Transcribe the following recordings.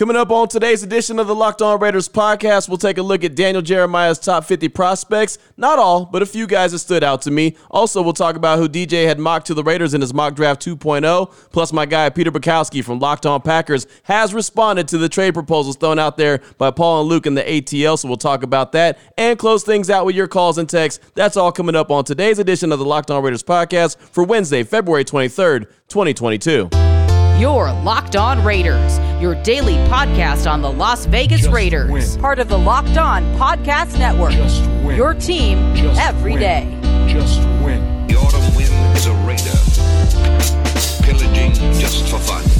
Coming up on today's edition of the Locked On Raiders podcast, we'll take a look at Daniel Jeremiah's top 50 prospects. Not all, but a few guys that stood out to me. Also, we'll talk about who DJ had mocked to the Raiders in his mock draft 2.0. Plus, my guy Peter Bukowski from Locked On Packers has responded to the trade proposals thrown out there by Paul and Luke in the ATL. So we'll talk about that and close things out with your calls and texts. That's all coming up on today's edition of the Locked On Raiders podcast for Wednesday, February 23rd, 2022. Your Locked On Raiders, your daily podcast on the Las Vegas Just Raiders. win. Part of the Locked On Podcast Network. Just win. Your team Just every win. day. Just win. The autumn wind is a raider, pillaging just for fun.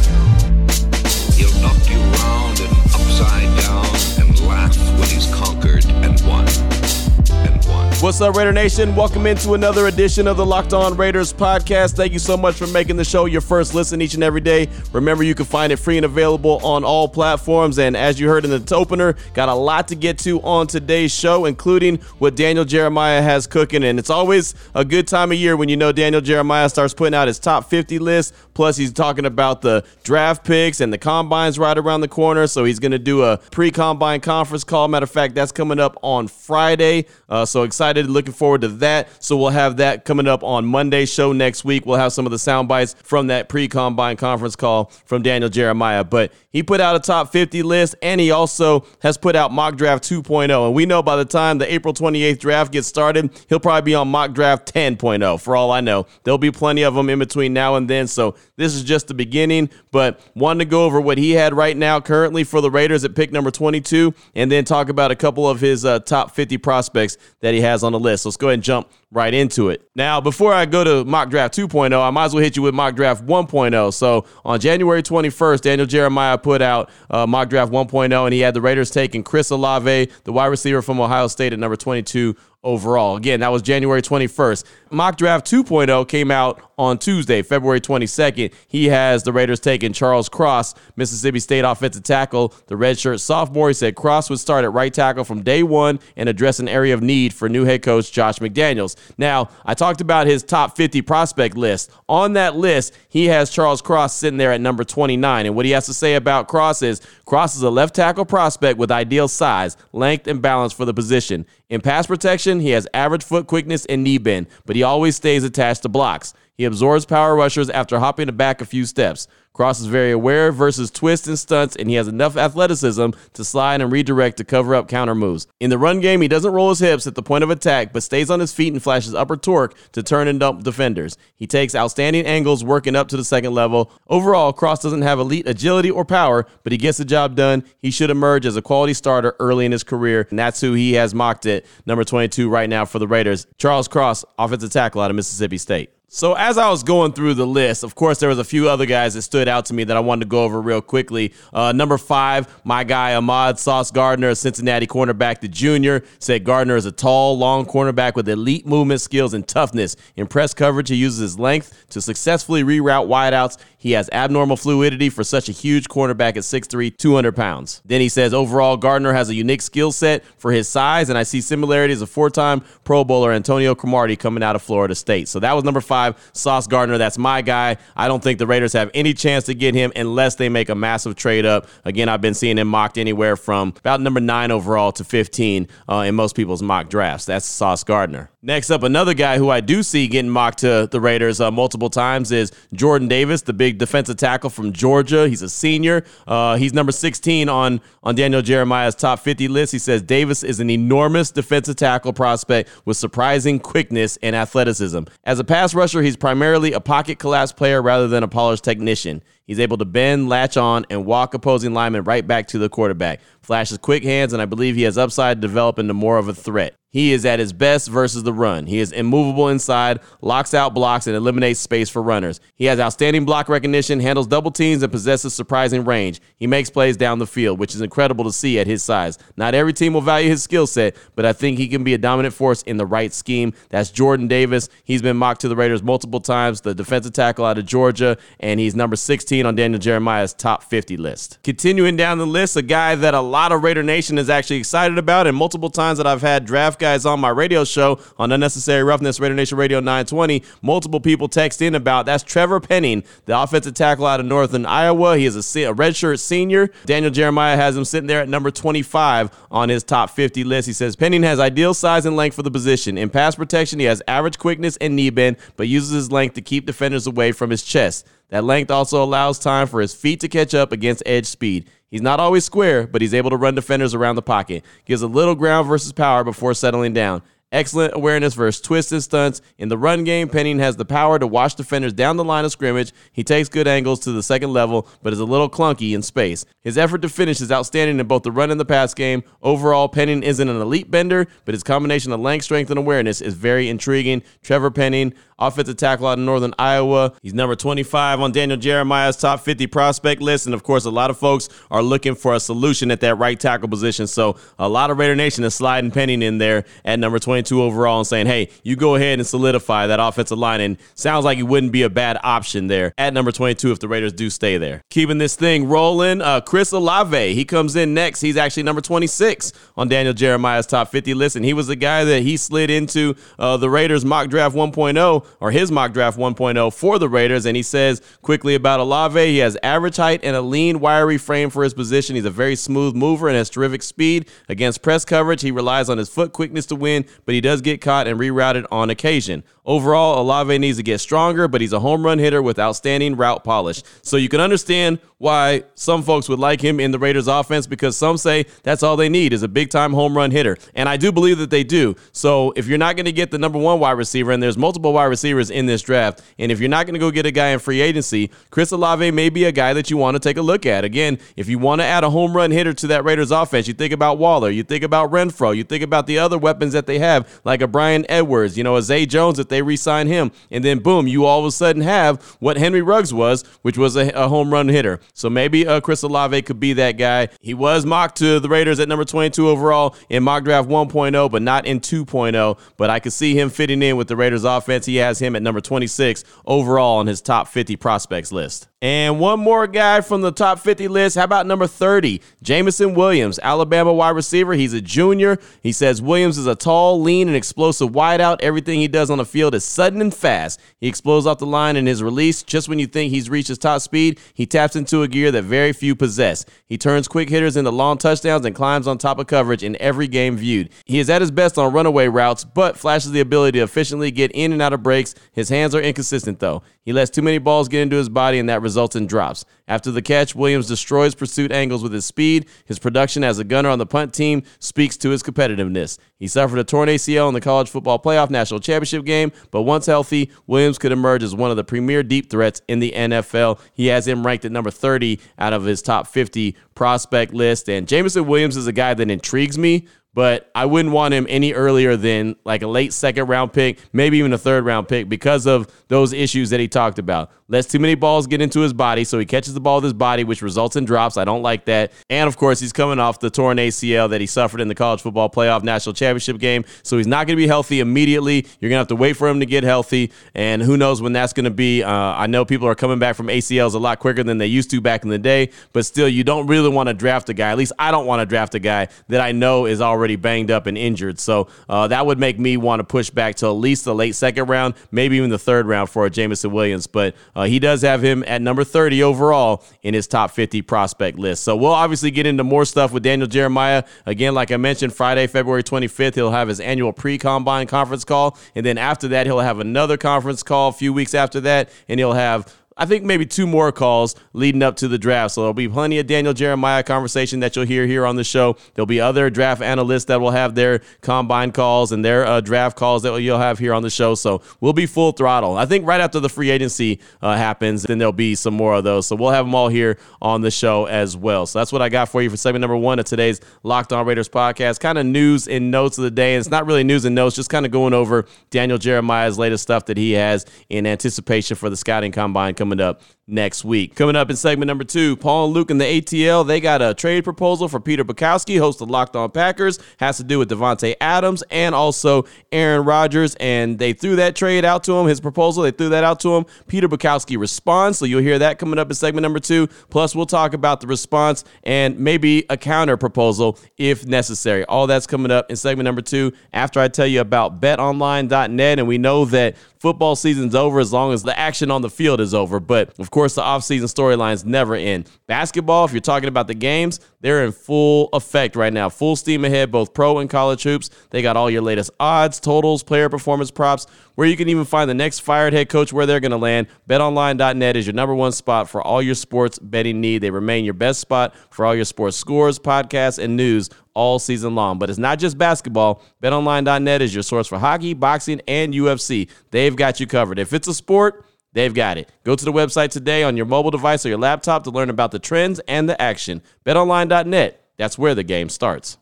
What's up, Raider Nation? Welcome into another edition of the Locked On Raiders podcast. Thank you so much for making the show your first listen each and every day. Remember, you can find it free and available on all platforms. And as you heard in the opener, got a lot to get to on today's show, including what Daniel Jeremiah has cooking. And it's always a good time of year when you know Daniel Jeremiah starts putting out his top 50 list. Plus, he's talking about the draft picks and the combines right around the corner. So he's going to do a pre combine conference call. Matter of fact, that's coming up on Friday. Uh, so excited, looking forward to that. So we'll have that coming up on Monday show next week. We'll have some of the sound bites from that pre combine conference call from Daniel Jeremiah. But he put out a top 50 list and he also has put out mock draft 2.0. And we know by the time the April 28th draft gets started, he'll probably be on mock draft 10.0 for all I know. There'll be plenty of them in between now and then. So this is just the beginning, but wanted to go over what he had right now currently for the Raiders at pick number 22 and then talk about a couple of his uh, top 50 prospects that he has on the list. Let's go ahead and jump right into it. Now, before I go to mock draft 2.0, I might as well hit you with mock draft 1.0. So on January 21st, Daniel Jeremiah put out uh, mock draft 1.0, and he had the Raiders taking Chris Olave, the wide receiver from Ohio State, at number 22 overall. Again, that was January 21st. Mock draft 2.0 came out on Tuesday, February 22nd. He has the Raiders taking Charles Cross, Mississippi State offensive tackle, the redshirt sophomore. He said Cross would start at right tackle from day one and address an area of need for new head coach Josh McDaniels. Now, I talked about his top 50 prospect list. On that list, he has Charles Cross sitting there at number 29. And what he has to say about Cross is Cross is a left tackle prospect with ideal size, length, and balance for the position. In pass protection, he has average foot quickness and knee bend, but he always stays attached to blocks. He absorbs power rushers after hopping back a few steps. Cross is very aware versus twists and stunts, and he has enough athleticism to slide and redirect to cover up counter moves. In the run game, he doesn't roll his hips at the point of attack, but stays on his feet and flashes upper torque to turn and dump defenders. He takes outstanding angles working up to the second level. Overall, Cross doesn't have elite agility or power, but he gets the job done. He should emerge as a quality starter early in his career, and that's who he has mocked at number 22 right now for the Raiders. Charles Cross, offensive tackle out of Mississippi State. So as I was going through the list, of course, there was a few other guys that stood out to me that I wanted to go over real quickly. Uh, number five, my guy Ahmad Sauce Gardner, a Cincinnati cornerback, the junior, said Gardner is a tall, long cornerback with elite movement skills and toughness. In press coverage, he uses his length to successfully reroute wideouts. He has abnormal fluidity for such a huge cornerback at 6'3", 200 pounds. Then he says overall, Gardner has a unique skill set for his size, and I see similarities of four-time Pro Bowler Antonio Cromartie coming out of Florida State. So that was number five. Sauce Gardner, that's my guy. I don't think the Raiders have any chance to get him unless they make a massive trade up. Again, I've been seeing him mocked anywhere from about number nine overall to 15 uh, in most people's mock drafts. That's Sauce Gardner. Next up, another guy who I do see getting mocked to the Raiders uh, multiple times is Jordan Davis, the big defensive tackle from Georgia. He's a senior. Uh, he's number 16 on, on Daniel Jeremiah's top 50 list. He says Davis is an enormous defensive tackle prospect with surprising quickness and athleticism. As a pass rusher, he's primarily a pocket collapse player rather than a polished technician. He's able to bend, latch on, and walk opposing linemen right back to the quarterback. Flashes quick hands, and I believe he has upside to develop into more of a threat. He is at his best versus the run. He is immovable inside, locks out blocks, and eliminates space for runners. He has outstanding block recognition, handles double teams, and possesses surprising range. He makes plays down the field, which is incredible to see at his size. Not every team will value his skill set, but I think he can be a dominant force in the right scheme. That's Jordan Davis. He's been mocked to the Raiders multiple times, the defensive tackle out of Georgia, and he's number 16 on Daniel Jeremiah's top 50 list. Continuing down the list, a guy that a lot of Raider Nation is actually excited about, and multiple times that I've had draft guys on my radio show on Unnecessary Roughness, Raider Nation Radio 920, multiple people text in about that's Trevor Penning, the offensive tackle out of Northern Iowa. He is a, a redshirt senior. Daniel Jeremiah has him sitting there at number 25 on his top 50 list. He says Penning has ideal size and length for the position. In pass protection, he has average quickness and knee bend, but uses his length to keep defenders away from his chest. That length also allows time for his feet to catch up against edge speed. He's not always square, but he's able to run defenders around the pocket. Gives a little ground versus power before settling down. Excellent awareness versus twists and stunts. In the run game, Penning has the power to watch defenders down the line of scrimmage. He takes good angles to the second level, but is a little clunky in space. His effort to finish is outstanding in both the run and the pass game. Overall, Penning isn't an elite bender, but his combination of length, strength, and awareness is very intriguing. Trevor Penning, offensive tackle out of Northern Iowa. He's number 25 on Daniel Jeremiah's top 50 prospect list. And of course, a lot of folks are looking for a solution at that right tackle position. So a lot of Raider Nation is sliding Penning in there at number 22 overall and saying, hey, you go ahead and solidify that offensive line. And sounds like it wouldn't be a bad option there at number 22 if the Raiders do stay there. Keeping this thing rolling, uh, Chris Olave, he comes in next. He's actually number 26 on Daniel Jeremiah's top 50 list. And he was the guy that he slid into uh, the Raiders mock draft 1.0 or his mock draft 1.0 for the Raiders. And he says quickly about Olave, he has average height and a lean, wiry frame for his position. He's a very smooth mover and has terrific speed. Against press coverage, he relies on his foot quickness to win, but he does get caught and rerouted on occasion. Overall, Olave needs to get stronger, but he's a home run hitter with outstanding route polish. So you can understand why some folks would like him in the Raiders offense because some say that's all they need is a big time home run hitter. And I do believe that they do. So if you're not going to get the number one wide receiver, and there's multiple wide receivers in this draft, and if you're not going to go get a guy in free agency, Chris Olave may be a guy that you want to take a look at. Again, if you want to add a home run hitter to that Raiders offense, you think about Waller, you think about Renfrow, you think about the other weapons that they have, like a Bryan Edwards, you know, a Zay Jones if they re sign him. And then boom, you all of a sudden have what Henry Ruggs was, which was a, a home run hitter. So maybe uh, Chris Olave could be that guy. He was mocked to the Raiders at number 22 overall in mock draft 1.0, but not in 2.0. But I could see him fitting in with the Raiders offense. He has him at number 26 overall on his top 50 prospects list. And one more guy from the top 50 list. How about number 30? Jameson Williams, Alabama wide receiver. He's a junior. He says Williams is a tall, lean, and explosive wideout. Everything he does on the field is sudden and fast. He explodes off the line in his release. Just when you think he's reached his top speed, he taps into a gear that very few possess. He turns quick hitters into long touchdowns and climbs on top of coverage in every game viewed. He is at his best on runaway routes, but flashes the ability to efficiently get in and out of breaks. His hands are inconsistent, though. He lets too many balls get into his body, and that results in drops. After the catch, Williams destroys pursuit angles with his speed. His production as a gunner on the punt team speaks to his competitiveness. He suffered a torn ACL in the college football playoff national championship game, but once healthy, Williams could emerge as one of the premier deep threats in the NFL. He has him ranked at number 30 out of his top 50 prospect list. And Jameson Williams is a guy that intrigues me but I wouldn't want him any earlier than like a late second round pick, maybe even a third round pick because of those issues that he talked about. Lets too many balls get into his body, so he catches the ball with his body, which results in drops. I don't like that. And of course, he's coming off the torn ACL that he suffered in the college football playoff national championship game, so he's not going to be healthy immediately. You're going to have to wait for him to get healthy, and who knows when that's going to be. Uh, I know people are coming back from ACLs a lot quicker than they used to back in the day, but still, you don't really want to draft a guy. At least I don't want to draft a guy that I know is already banged up and injured. So uh, that would make me want to push back to at least the late second round, maybe even the third round for a Jameson Williams. But uh, he does have him at number 30 overall in his top 50 prospect list. So we'll obviously get into more stuff with Daniel Jeremiah. Again, like I mentioned, Friday, February 25th, he'll have his annual pre combine conference call. And then after that, he'll have another conference call a few weeks after that, and he'll have I think maybe two more calls leading up to the draft. So there'll be plenty of Daniel Jeremiah conversation that you'll hear here on the show. There'll be other draft analysts that will have their combine calls and their uh, draft calls that you'll have here on the show. So we'll be full throttle. I think right after the free agency uh, happens, then there'll be some more of those. So we'll have them all here on the show as well. So that's what I got for you for segment number one of today's Locked On Raiders podcast. Kind of news and notes of the day. And it's not really news and notes, just kind of going over Daniel Jeremiah's latest stuff that he has in anticipation for the scouting combine coming coming up next week. Coming up in segment number two, Paul and Luke in the ATL, they got a trade proposal for Peter Bukowski, host of Locked On Packers, has to do with Davante Adams and also Aaron Rodgers, and they threw that trade out to him, his proposal, they threw that out to him. Peter Bukowski responds, so you'll hear that coming up in segment number two. Plus, we'll talk about the response and maybe a counter proposal if necessary. All that's coming up in segment number two after I tell you about betonline.net, and we know that football season's over as long as the action on the field is over. But of course, the offseason storylines never end. Basketball, if you're talking about the games, they're in full effect right now. Full steam ahead, both pro and college hoops. They got all your latest odds, totals, player performance props, where you can even find the next fired head coach where they're going to land. BetOnline.net is your number one spot for all your sports betting need. They remain your best spot for all your sports scores, podcasts, and news all season long. But it's not just basketball. BetOnline.net is your source for hockey, boxing, and UFC. They've got you covered. If it's a sport, They've got it. Go to the website today on your mobile device or your laptop to learn about the trends and the action. BetOnline.net. That's where the game starts.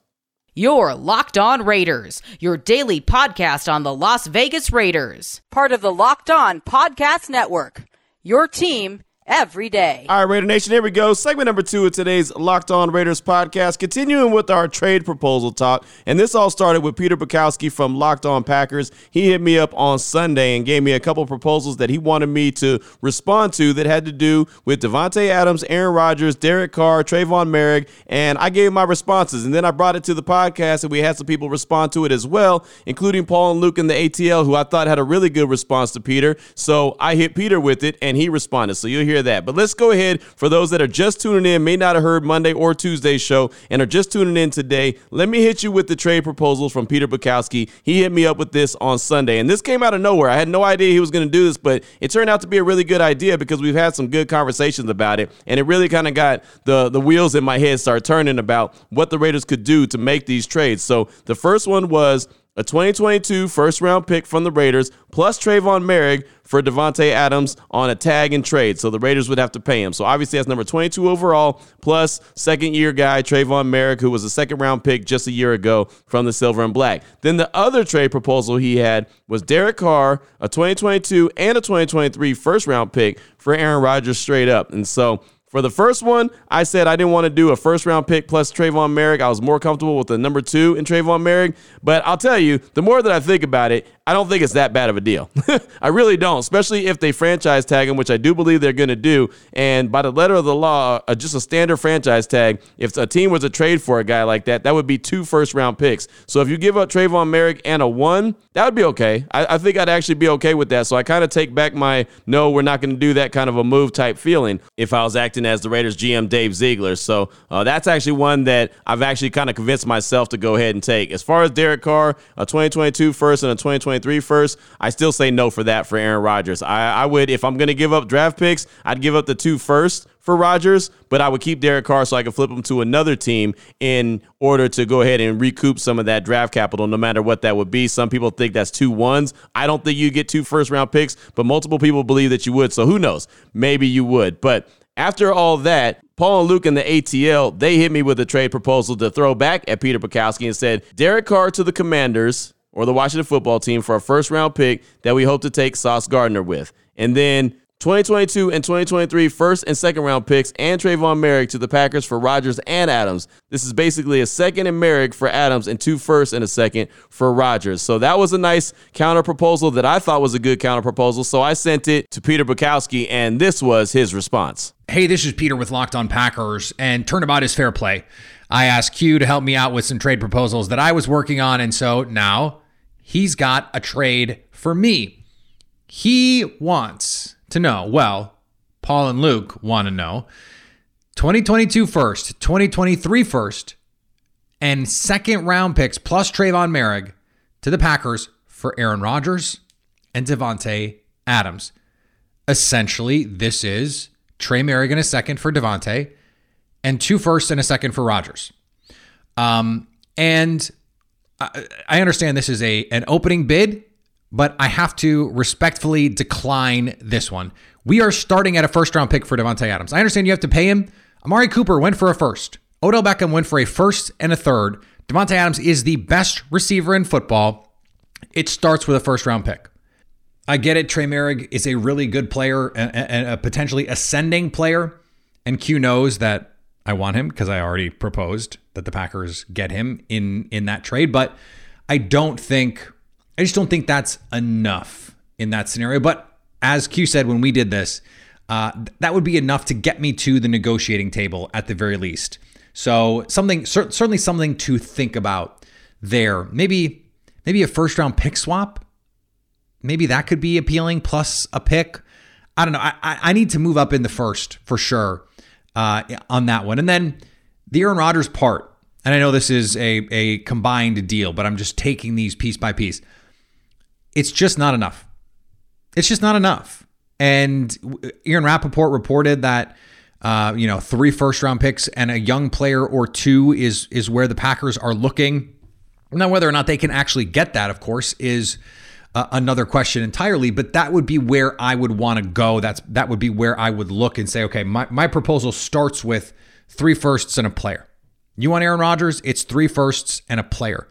Your Locked On Raiders, your daily podcast on the Las Vegas Raiders. Part of the Locked On Podcast Network. Your team every day. All right, Raider Nation, here we go. Segment number two of today's Locked On Raiders podcast, continuing with our trade proposal talk. And this all started with Peter Bukowski from Locked On Packers. He hit me up on Sunday and gave me a couple proposals that he wanted me to respond to that had to do with Davante Adams, Aaron Rodgers, Derek Carr, Tre'von Moehrig, and I gave my responses. And then I brought it to the podcast, and we had some people respond to it as well, including Paul and Luke in the ATL, who I thought had a really good response to Peter. So I hit Peter with it, and he responded. So you'll hear that. But let's go ahead for those that are just tuning in, may not have heard Monday or Tuesday's show, and are just tuning in today. Let me hit you with the trade proposals from Peter Bukowski. He hit me up with this on Sunday, and this came out of nowhere. I had no idea he was going to do this, but it turned out to be a really good idea because we've had some good conversations about it, and it really kind of got the the wheels in my head start turning about what the Raiders could do to make these trades. So the first one was a 2022 first round pick from the Raiders, plus Tre'von Moehrig for Davante Adams on a tag and trade. So the Raiders would have to pay him. So obviously that's number 22 overall, plus second year guy Tre'von Moehrig, who was a second round pick just a year ago from the Silver and Black. Then the other trade proposal he had was Derek Carr, a 2022 and a 2023 first round pick for Aaron Rodgers straight up. And so for the first one, I said I didn't want to do a first round pick plus Tre'von Moehrig. I was more comfortable with the number two in Tre'von Moehrig. But I'll tell you, the more that I think about it, I don't think it's that bad of a deal. I really don't, especially if they franchise tag him, which I do believe they're going to do. And by the letter of the law, uh, just a standard franchise tag, if a team was to trade for a guy like that, that would be two first round picks. So if you give up Tre'von Moehrig and a one, that would be okay. I, I think I'd actually be okay with that. So I kind of take back my no, we're not going to do that kind of a move type feeling if I was acting as the Raiders GM Dave Ziegler. So uh, that's actually one that I've actually kind of convinced myself to go ahead and take. As far as Derek Carr, a 2022 first and a 2023 2023 first, I still say no for that for Aaron Rodgers. I, I would, if I'm going to give up draft picks, I'd give up the two first for Rodgers, but I would keep Derek Carr so I could flip him to another team in order to go ahead and recoup some of that draft capital, no matter what that would be. Some people think that's two ones. I don't think you get two first round picks, but multiple people believe that you would. So who knows? Maybe you would. But after all that, Paul and Luke in the ATL, they hit me with a trade proposal to throw back at Peter Bukowski and said, Derek Carr to the Commanders or the Washington football team for a first round pick that we hope to take Sauce Gardner with. And then 2022 and 2023 first and second round picks and Tre'von Moehrig to the Packers for Rodgers and Adams. This is basically a second and Moehrig for Adams and two first and a second for Rodgers. So that was a nice counter proposal that I thought was a good counter proposal. So I sent it to Peter Bukowski and this was his response. Hey, this is Peter with Locked On Packers and Turnabout is fair play. I asked Q to help me out with some trade proposals that I was working on. And so now he's got a trade for me. He wants to know, well, Paul and Luke want to know 2022 first, 2023 first, and second round picks plus Tre'von Moehrig to the Packers for Aaron Rodgers and Davante Adams. Essentially, this is Trey Moehrig in a second for Davante and two firsts and a second for Rodgers. Um, and I, I understand this is a an opening bid, but I have to respectfully decline this one. We are starting at a first round pick for Davante Adams. I understand you have to pay him. Amari Cooper went for a first. Odell Beckham went for a first and a third. Davante Adams is the best receiver in football. It starts with a first round pick. I get it. Trey Moehrig is a really good player and a potentially ascending player. And Q knows that I want him because I already proposed that the Packers get him in in that trade. But I don't think I just don't think that's enough in that scenario. But as Q said when we did this, uh, that would be enough to get me to the negotiating table at the very least. So something certainly something to think about there. Maybe maybe a first round pick swap. Maybe that could be appealing plus a pick. I don't know. I, I need to move up in the first for sure uh, on that one. And then the Aaron Rodgers part. And I know this is a, a combined deal, but I'm just taking these piece by piece. It's just not enough. It's just not enough. And Aaron Rapoport reported that uh, you know three first round picks and a young player or two is is where the Packers are looking. Now, whether or not they can actually get that, of course, is another question entirely. But that would be where I would want to go. That's that would be where I would look and say, okay, my my proposal starts with three firsts and a player. You want Aaron Rodgers? It's three firsts and a player.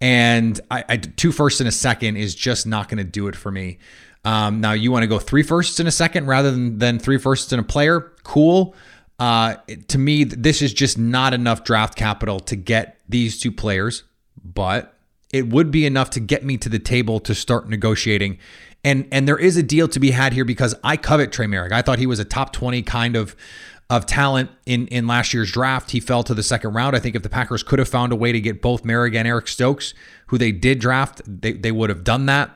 And I, I two firsts and a second is just not going to do it for me. Um, now you want to go three firsts in a second rather than, than three firsts in a player. Cool. Uh, to me, this is just not enough draft capital to get these two players, but it would be enough to get me to the table to start negotiating. And and there is a deal to be had here because I covet Trey Moehrig. I thought he was a top 20 kind of of talent in in last year's draft. He fell to the second round. I think if the Packers could have found a way to get both Moehrig and Eric Stokes, who they did draft, they, they would have done that.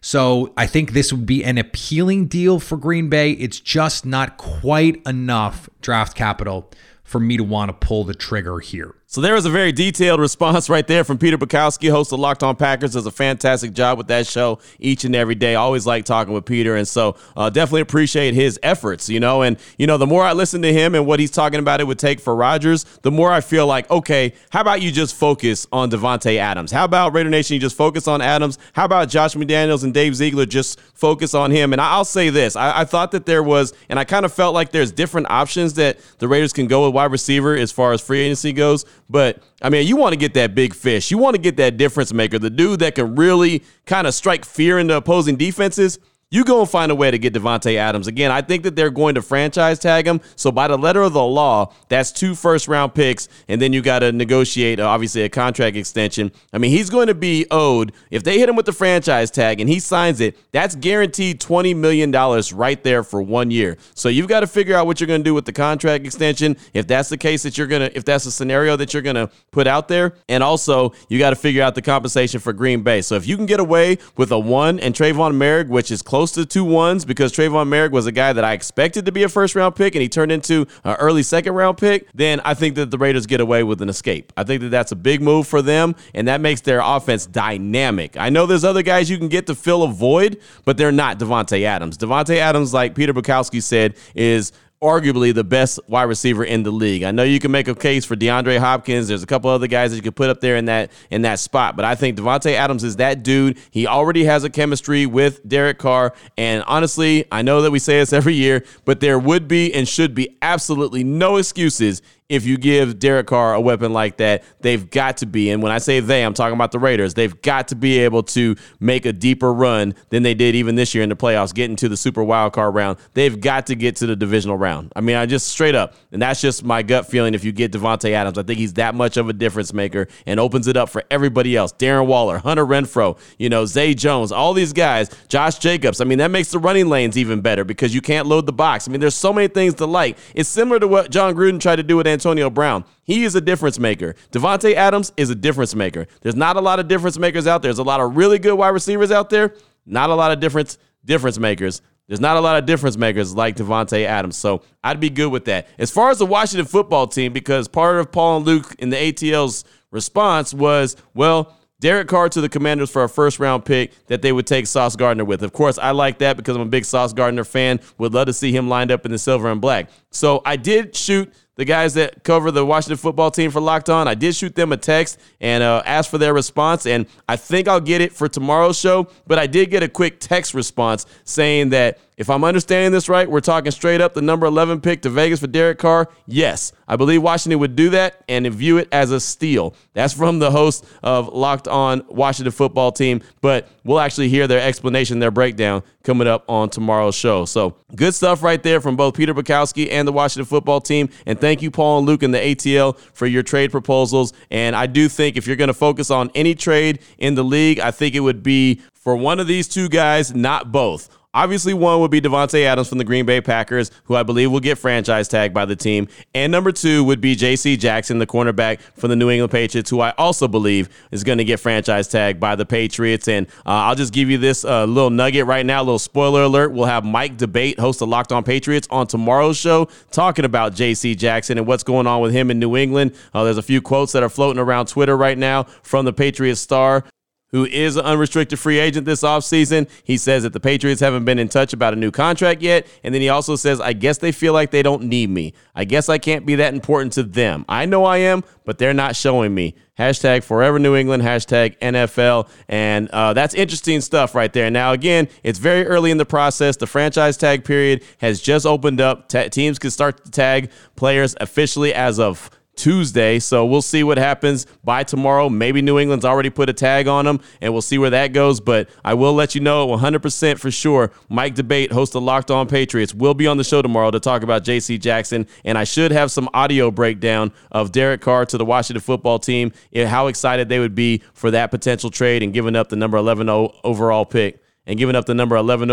So I think this would be an appealing deal for Green Bay. It's just not quite enough draft capital for me to want to pull the trigger here. So there was a very detailed response right there from Peter Bukowski, host of Locked On Packers. Does a fantastic job with that show each and every day. Always like talking with Peter, and so uh, definitely appreciate his efforts. You know, and you know the more I listen to him and what he's talking about, it would take for Rodgers. The more I feel like, okay, how about you just focus on Davante Adams? How about Raider Nation? You just focus on Adams. How about Josh McDaniels and Dave Ziegler just focus on him? And I'll say this: I, I thought that there was, and I kind of felt like there's different options that the Raiders can go with wide receiver as far as free agency goes. But I mean, you want to get that big fish. You want to get that difference maker, the dude that can really kind of strike fear into opposing defenses you go and find a way to get Davante Adams. Again, I think that they're going to franchise tag him. So by the letter of the law, that's two first round picks, and then you got to negotiate uh, obviously a contract extension. I mean, he's going to be owed if they hit him with the franchise tag and he signs it. That's guaranteed twenty million dollars right there for one year. So you've got to figure out what you're going to do with the contract extension. If that's the case that you're gonna, if that's a scenario that you're going to put out there, and also you got to figure out the compensation for Green Bay. So if you can get away with a one and Tre'von Moehrig, which is close close to two ones because Tre'von Moehrig was a guy that I expected to be a first round pick and he turned into an early second round pick, then I think that the Raiders get away with an escape. I think that that's a big move for them and that makes their offense dynamic. I know there's other guys you can get to fill a void, but they're not Davante Adams. Davante Adams, like Peter Bukowski said, is arguably the best wide receiver in the league. I know you can make a case for DeAndre Hopkins. There's a couple other guys that you could put up there in that in that spot, but I think Davante Adams is that dude. He already has a chemistry with Derek Carr, and honestly, I know that we say this every year, but there would be and should be absolutely no excuses if you give Derek Carr a weapon like that, they've got to be, and when I say they, I'm talking about the Raiders, they've got to be able to make a deeper run than they did even this year in the playoffs, getting to the super wild card round. They've got to get to the divisional round. I mean, I just straight up, and that's just my gut feeling if you get Davante Adams. I think he's that much of a difference maker and opens it up for everybody else. Darren Waller, Hunter Renfrow, you know, Zay Jones, all these guys, Josh Jacobs. I mean, that makes the running lanes even better because you can't load the box. I mean, there's so many things to like. It's similar to what Jon Gruden tried to do with Antonio Brown. He is a difference maker. Davante Adams is a difference maker. There's not a lot of difference makers out there. There's a lot of really good wide receivers out there. Not a lot of difference difference makers. There's not a lot of difference makers like Davante Adams. So I'd be good with that. As far as the Washington football team, because part of Paul and Luke in the ATL's response was, well, Derek Carr to the Commanders for a first round pick that they would take Sauce Gardner with. Of course, I like that because I'm a big Sauce Gardner fan. Would love to see him lined up in the silver and black. So I did shoot the guys that cover the Washington football team for Locked On. I did shoot them a text and uh, ask for their response, and I think I'll get it for tomorrow's show. But I did get a quick text response saying that if I'm understanding this right, we're talking straight up the number 11 pick to Vegas for Derek Carr. Yes, I believe Washington would do that and view it as a steal. That's from the host of Locked On Washington football team, but we'll actually hear their explanation, their breakdown coming up on tomorrow's show. So good stuff right there from both Peter Bukowski and the Washington football team. And thank you, Paul and Luke and the ATL for your trade proposals. And I do think if you're going to focus on any trade in the league, I think it would be for one of these two guys, not both. Obviously, one would be Davante Adams from the Green Bay Packers, who I believe will get franchise tagged by the team. And number two would be J.C. Jackson, the cornerback from the New England Patriots, who I also believe is going to get franchise tagged by the Patriots. And uh, I'll just give you this uh, little nugget right now, a little spoiler alert. We'll have Mike D'Abate, host of Locked On Patriots, on tomorrow's show talking about J.C. Jackson and what's going on with him in New England. Uh, there's a few quotes that are floating around Twitter right now from the Patriots star who is an unrestricted free agent this offseason. He says that the Patriots haven't been in touch about a new contract yet. And then he also says, I guess they feel like they don't need me. I guess I can't be that important to them. I know I am, but they're not showing me. Hashtag forever New England, hashtag NFL. And uh, that's interesting stuff right there. Now, again, it's very early in the process. The franchise tag period has just opened up. teams can start to tag players officially as of Tuesday. So we'll see what happens by tomorrow. Maybe New England's already put a tag on them, and we'll see where that goes. But I will let you know 100% for sure. Mike D'Abate, host of Locked On Patriots, will be on the show tomorrow to talk about J.C. Jackson. And I should have some audio breakdown of Derek Carr to the Washington football team, and how excited they would be for that potential trade and giving up the number 11 overall pick and giving up the number 11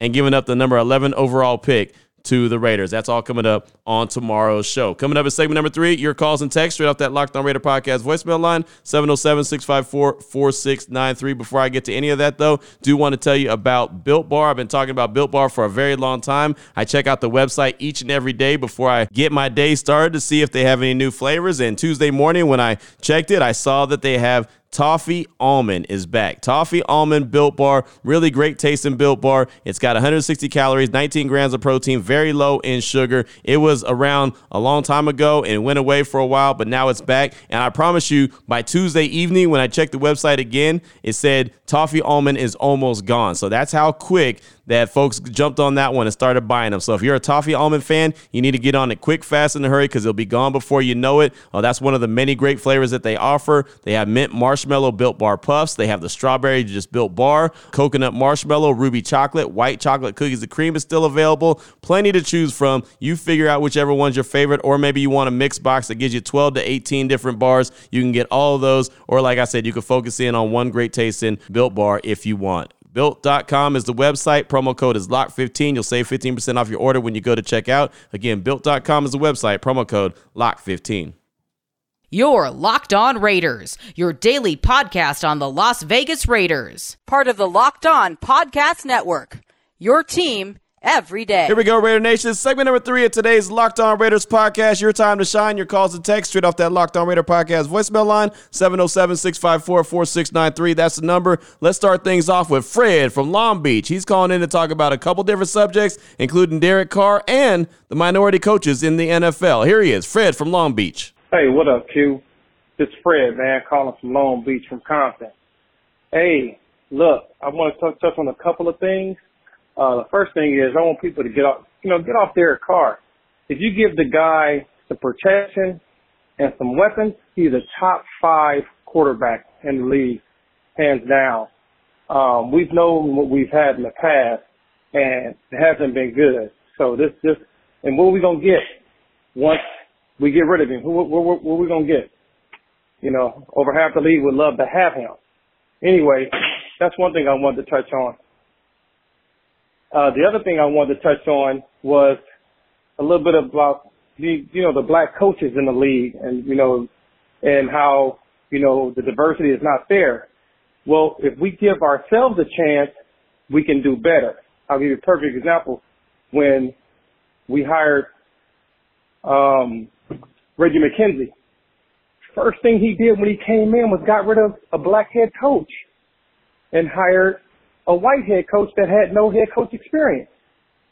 and giving up the number 11 overall pick to the Raiders. That's all coming up on tomorrow's show. Coming up in segment number three, your calls and texts straight off that Locked On Raider podcast voicemail line, 707-654-4693. Before I get to any of that, though, do want to tell you about Built Bar. I've been talking about Built Bar for a very long time. I check out the website each and every day before I get my day started to see if they have any new flavors. And Tuesday morning when I checked it, I saw that they have Toffee Almond is back. Toffee Almond Built Bar, really great tasting Built Bar. It's got 160 calories, 19 grams of protein, very low in sugar. It was around a long time ago and went away for a while, but now it's back. And I promise you, by Tuesday evening, when I checked the website again, it said Toffee Almond is almost gone. So that's how quick that folks jumped on that one and started buying them. So if you're a toffee almond fan, you need to get on it quick, fast, in a hurry because it'll be gone before you know it. Uh, that's one of the many great flavors that they offer. They have mint marshmallow built bar puffs. They have the strawberry just built bar, coconut marshmallow, ruby chocolate, white chocolate cookies and cream is still available. Plenty to choose from. You figure out whichever one's your favorite, or maybe you want a mix box that gives you 12 to 18 different bars. You can get all those, or like I said, you can focus in on one great tasting built bar if you want. Built.com is the website. Promo code is LOCK15. You'll save 15% off your order when you go to checkout. Again, Built.com is the website. Promo code LOCK15. Your Locked On Raiders, your daily podcast on the Las Vegas Raiders. Part of the Locked On Podcast Network. Your team every day. Here we go, Raider Nation. Segment number three of today's Locked On Raiders podcast. Your time to shine. Your calls and text straight off that Locked On Raider podcast voicemail line 707 654 4693. That's the number. Let's start things off with Fred from Long Beach. He's calling in to talk about a couple different subjects, including Derek Carr and the minority coaches in the NFL. Here he is, Fred from Long Beach. Hey, what up, Q? It's Fred, man, calling from Long Beach from Compton. Hey, look, I want to touch on a couple of things. Uh, the first thing is I want people to get off, you know, get off their Carr. If you give the guy some protection and some weapons, he's a top five quarterback in the league, hands down. Um, we've known what we've had in the past, and it hasn't been good. So this, this, and what are we gonna get once we get rid of him? What, what, what, what are we gonna get? You know, over half the league would love to have him. Anyway, that's one thing I wanted to touch on. Uh, the other thing I wanted to touch on was a little bit about the, you know, the black coaches in the league and, you know, and how, you know, the diversity is not fair. Well, if we give ourselves a chance, we can do better. I'll give you a perfect example. When we hired, um, Reggie McKenzie, first thing he did when he came in was got rid of a black head coach and hired a white head coach that had no head coach experience.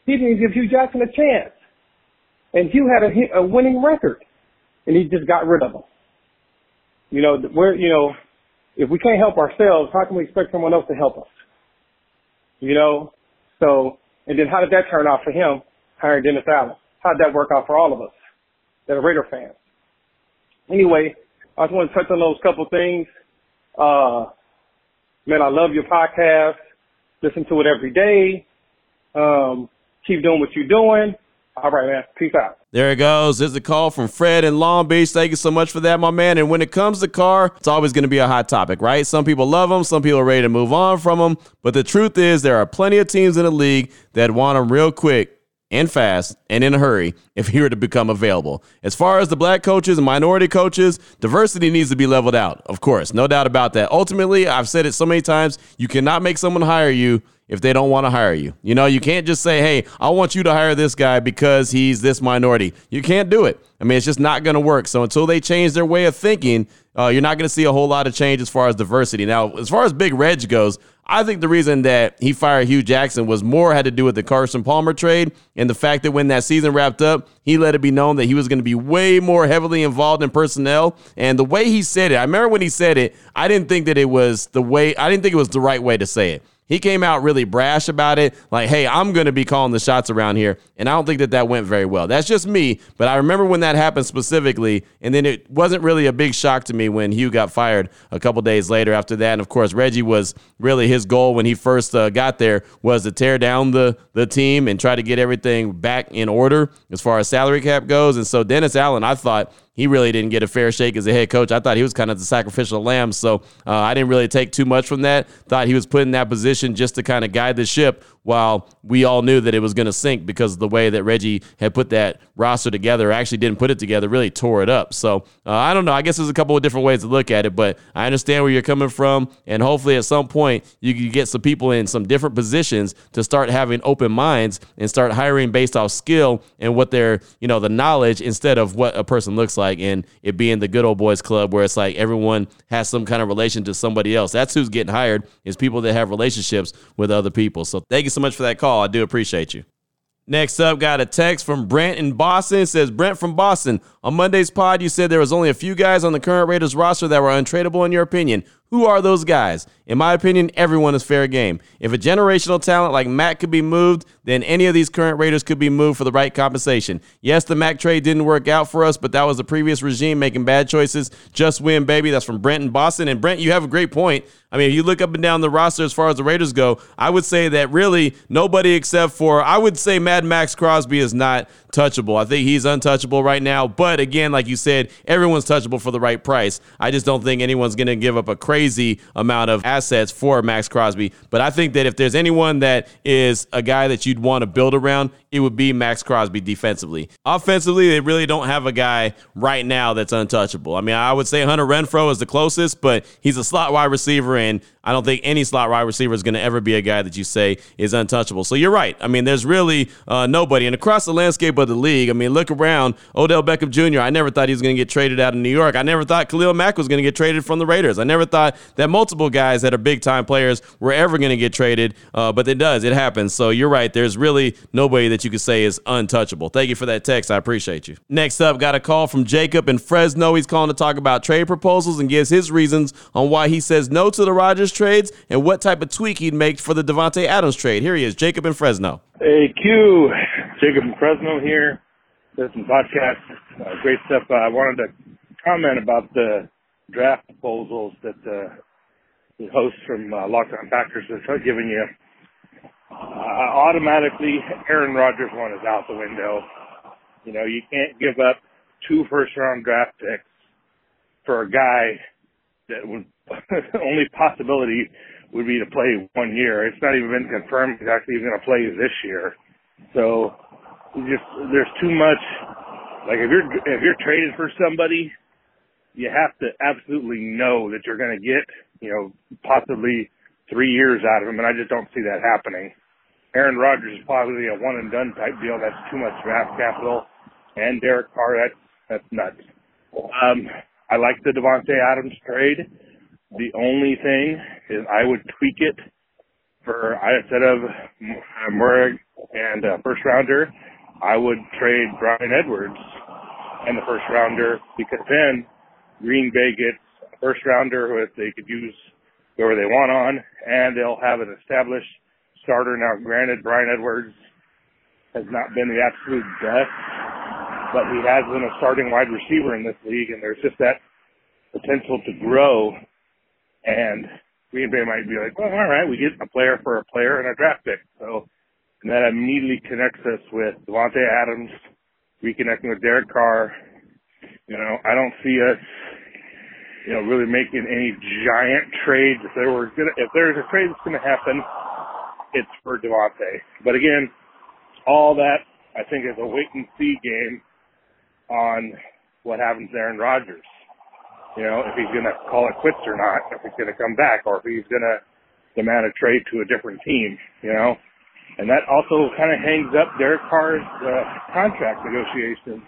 He didn't give Hue Jackson a chance. and Hue had a, a winning record, and he just got rid of him. You know, we're you know, if we can't help ourselves, how can we expect someone else to help us? You know, so and then how did that turn out for him hiring Dennis Allen? How did that work out for all of us that are Raider fans? Anyway, I just want to touch on those couple things. Uh, man, I love your podcast. Listen to it every day. Um, keep doing what you're doing. All right, man. Peace out. There it goes. There's a call from Fred in Long Beach. Thank you so much for that, my man. And when it comes to Carr, it's always going to be a hot topic, right? Some people love them, some people are ready to move on from them. But the truth is, there are plenty of teams in the league that want them real quick and fast and in a hurry if he were to become available. As far as the black coaches and minority coaches, diversity needs to be leveled out, of course, no doubt about that. Ultimately, I've said it so many times, you cannot make someone hire you if they don't want to hire you. You know, you can't just say, hey, I want you to hire this guy because he's this minority. You can't do it. I mean, it's just not going to work. So until they change their way of thinking, uh, you're not going to see a whole lot of change as far as diversity. Now, as far as Big Reg goes, I think the reason that he fired Hue Jackson was more had to do with the Carson Palmer trade and the fact that when that season wrapped up, he let it be known that he was going to be way more heavily involved in personnel. And the way he said it, I remember when he said it, I didn't think that it was the way, I didn't think it was the right way to say it. He came out really brash about it, like, hey, I'm going to be calling the shots around here. And I don't think that that went very well. That's just me. But I remember when that happened specifically. And then it wasn't really a big shock to me when Hue got fired a couple days later after that. And of course, Reggie was really his goal when he first uh, got there was to tear down the, the team and try to get everything back in order as far as salary cap goes. And so Dennis Allen, I thought, he really didn't get a fair shake as a head coach. I thought he was kind of the sacrificial lamb. So uh, I didn't really take too much from that. Thought he was put in that position just to kind of guide the ship while we all knew that it was going to sink because of the way that Reggie had put that roster together, actually didn't put it together, really tore it up. So uh, I don't know. I guess there's a couple of different ways to look at it, but I understand where you're coming from. And hopefully at some point you can get some people in some different positions to start having open minds and start hiring based off skill and what their, you know, the knowledge instead of what a person looks like and it being the good old boys club where it's like everyone has some kind of relation to somebody else. That's who's getting hired is people that have relationships with other people. So thank you so much for that call. I do appreciate you. Next up, got a text from Brent in Boston. It says, Brent from Boston. On Monday's pod, you said there was only a few guys on the current Raiders roster that were untradeable in your opinion. Who are those guys? In my opinion, everyone is fair game. If a generational talent like Mack could be moved, then any of these current Raiders could be moved for the right compensation. Yes, the Mack trade didn't work out for us, but that was the previous regime making bad choices. Just win, baby. That's from Brent in Boston. And Brent, you have a great point. I mean, if you look up and down the roster as far as the Raiders go, I would say that really nobody except for, I would say Mad Max Crosby is not touchable. I think he's untouchable right now. But again, like you said, everyone's touchable for the right price. I just don't think anyone's going to give up a crazy amount of assets for Max Crosby. But I think that if there's anyone that is a guy that you'd want to build around, it would be Max Crosby defensively. Offensively, they really don't have a guy right now that's untouchable. I mean, I would say Hunter Renfrow is the closest, but he's a slot wide receiver, and I don't think any slot wide receiver is going to ever be a guy that you say is untouchable. So you're right. I mean, there's really uh, nobody. And across the landscape of the league, I mean, look around. Odell Beckham Jr., I never thought he was going to get traded out of New York. I never thought Khalil Mack was going to get traded from the Raiders. I never thought that multiple guys that are big time players were ever going to get traded, uh, but it does. It happens. So you're right. There's really nobody that you could say is untouchable. Thank you for that text. I appreciate you. Next up, got a call from Jacob in Fresno. He's calling to talk about trade proposals and gives his reasons on why he says no to the Rodgers trades and what type of tweak he'd make for the Davante Adams trade. Here he is, Jacob in Fresno. Hey, Q. Jacob in Fresno here. Listen, podcast. Uh, great stuff. Uh, I wanted to comment about the draft proposals that uh, the host from uh, Locked On Packers is giving you. Uh, automatically, Aaron Rodgers one is out the window. You know, you can't give up two first round draft picks for a guy that would only possibility would be to play one year. It's not even been confirmed he's actually going to play this year. So just there's too much. Like if you're if you're traded for somebody, you have to absolutely know that you're going to get you know possibly three years out of him, and I just don't see that happening. Aaron Rodgers is probably a one and done type deal. That's too much draft capital, and Derek Carr. That's that's nuts. Um, I like the Davante Adams trade. The only thing is I would tweak it for instead of Murray and uh, first rounder, I would trade Bryan Edwards and the first rounder because then Green Bay gets a first rounder who they could use whoever they want on, and they'll have an established starter. Now, granted, Bryan Edwards has not been the absolute best, but he has been a starting wide receiver in this league, and there's just that potential to grow. And Green Bay might be like, well, all right, we get a player for a player and a draft pick. So, and that immediately connects us with Davante Adams, reconnecting with Derek Carr. You know, I don't see us you know, really making any giant trades. If there were gonna, if there's a trade that's going to happen, it's for Davante. But again, all that I think is a wait and see game on what happens to Aaron Rodgers. You know, if he's going to call it quits or not, if he's going to come back, or if he's going to demand a trade to a different team. You know, and that also kind of hangs up Derek Carr's uh, contract negotiations.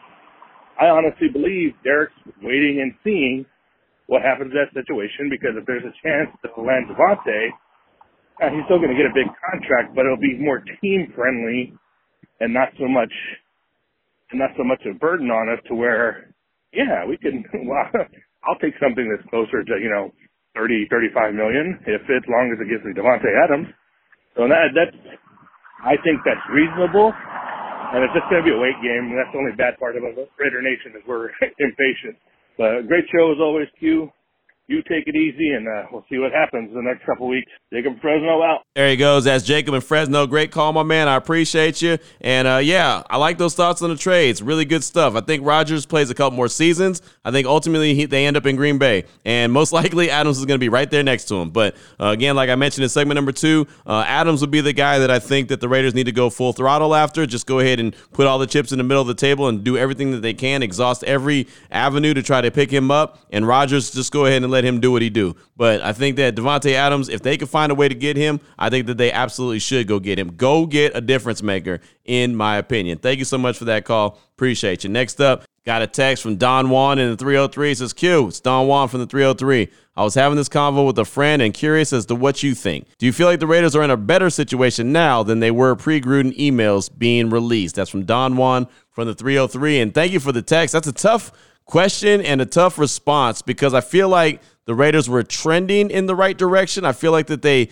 I honestly believe Derek's waiting and seeing what happens in that situation because if there's a chance to land Davante, uh, he's still going to get a big contract, but it'll be more team friendly and not so much, and not so much a burden on us to where, yeah, we can, well, I'll take something that's closer to, you know, 30, 35 million if as long as it gives me Davante Adams. So that, that's, I think that's reasonable. And it's just going to be a wait game. And that's the only bad part about Raider Nation is we're impatient. But great show as always, Q. You take it easy, and uh, we'll see what happens in the next couple weeks. Jacob Fresno out. There he goes. That's Jacob and Fresno. Great call, my man. I appreciate you. And uh, yeah, I like those thoughts on the trades. Really good stuff. I think Rodgers plays a couple more seasons. I think ultimately he, they end up in Green Bay, and most likely Adams is going to be right there next to him. But uh, again, like I mentioned in segment number two, uh, Adams would be the guy that I think that the Raiders need to go full throttle after. Just go ahead and put all the chips in the middle of the table and do everything that they can, exhaust every avenue to try to pick him up. And Rodgers just go ahead and let him do what he do. But I think that Davante Adams, if they can find a way to get him, I think that they absolutely should go get him. Go get a difference maker, in my opinion. Thank you so much for that call. Appreciate you. Next up, got a text from Don Juan in the 303. It says, Q, it's Don Juan from the 303. I was having this convo with a friend and curious as to what you think. Do you feel like the Raiders are in a better situation now than they were pre Gruden emails being released? That's from Don Juan from the 303. And thank you for the text. That's a tough question and a tough response because I feel like the Raiders were trending in the right direction. I feel like that they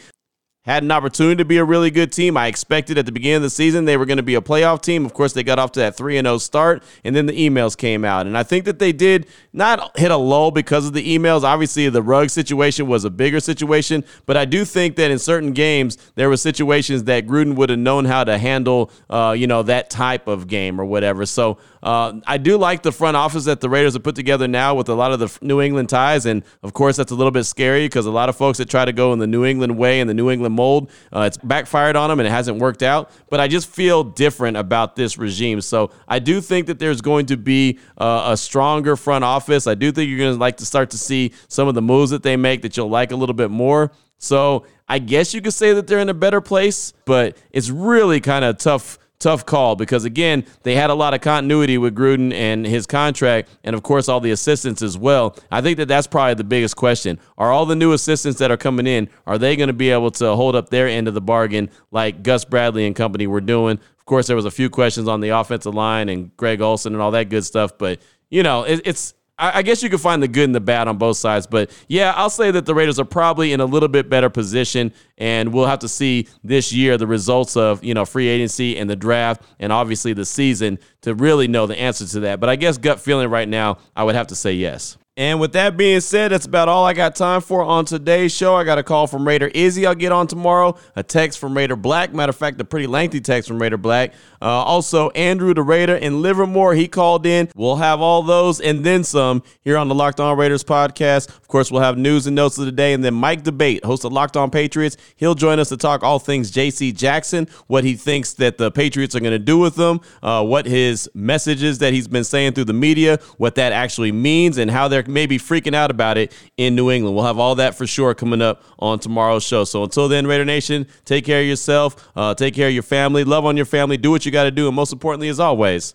had an opportunity to be a really good team. I expected at the beginning of the season they were going to be a playoff team. Of course, they got off to that 3 0 start, and then the emails came out. And I think that they did not hit a lull because of the emails. Obviously, the rug situation was a bigger situation, but I do think that in certain games, there were situations that Gruden would have known how to handle, uh, you know, that type of game or whatever. So uh, I do like the front office that the Raiders have put together now with a lot of the New England ties. And of course, that's a little bit scary because a lot of folks that try to go in the New England way and the New England mold. Uh, it's backfired on them and it hasn't worked out. But I just feel different about this regime. So I do think that there's going to be uh, a stronger front office. I do think you're going to like to start to see some of the moves that they make that you'll like a little bit more. So I guess you could say that they're in a better place, but it's really kind of tough tough call because again, they had a lot of continuity with Gruden and his contract, and of course all the assistants as well. I think that that's probably the biggest question: Are all the new assistants that are coming in are they going to be able to hold up their end of the bargain like Gus Bradley and company were doing? Of course, there was a few questions on the offensive line and Greg Olson and all that good stuff, but you know, it, it's I guess you can find the good and the bad on both sides. But yeah, I'll say that the Raiders are probably in a little bit better position, and we'll have to see this year the results of you know free agency and the draft, and obviously the season to really know the answer to that. But I guess gut feeling right now, I would have to say yes. And with that being said, that's about all I got time for on today's show. I got a call from Raider Izzy I'll get on tomorrow, a text from Raider Black. Matter of fact, a pretty lengthy text from Raider Black. Uh, also, Andrew the Raider in Livermore, he called in. We'll have all those and then some here on the Locked On Raiders podcast. Of course, we'll have news and notes of the day. And then Mike D'Abate, host of Locked On Patriots, he'll join us to talk all things JC Jackson, what he thinks that the Patriots are going to do with them, uh, what his messages that he's been saying through the media, what that actually means, and how they're maybe freaking out about it in New England. We'll have all that for sure coming up on tomorrow's show. So until then, Raider Nation, take care of yourself, uh, take care of your family, love on your family, do what you got to do, and most importantly, as always,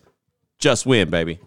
just win, baby.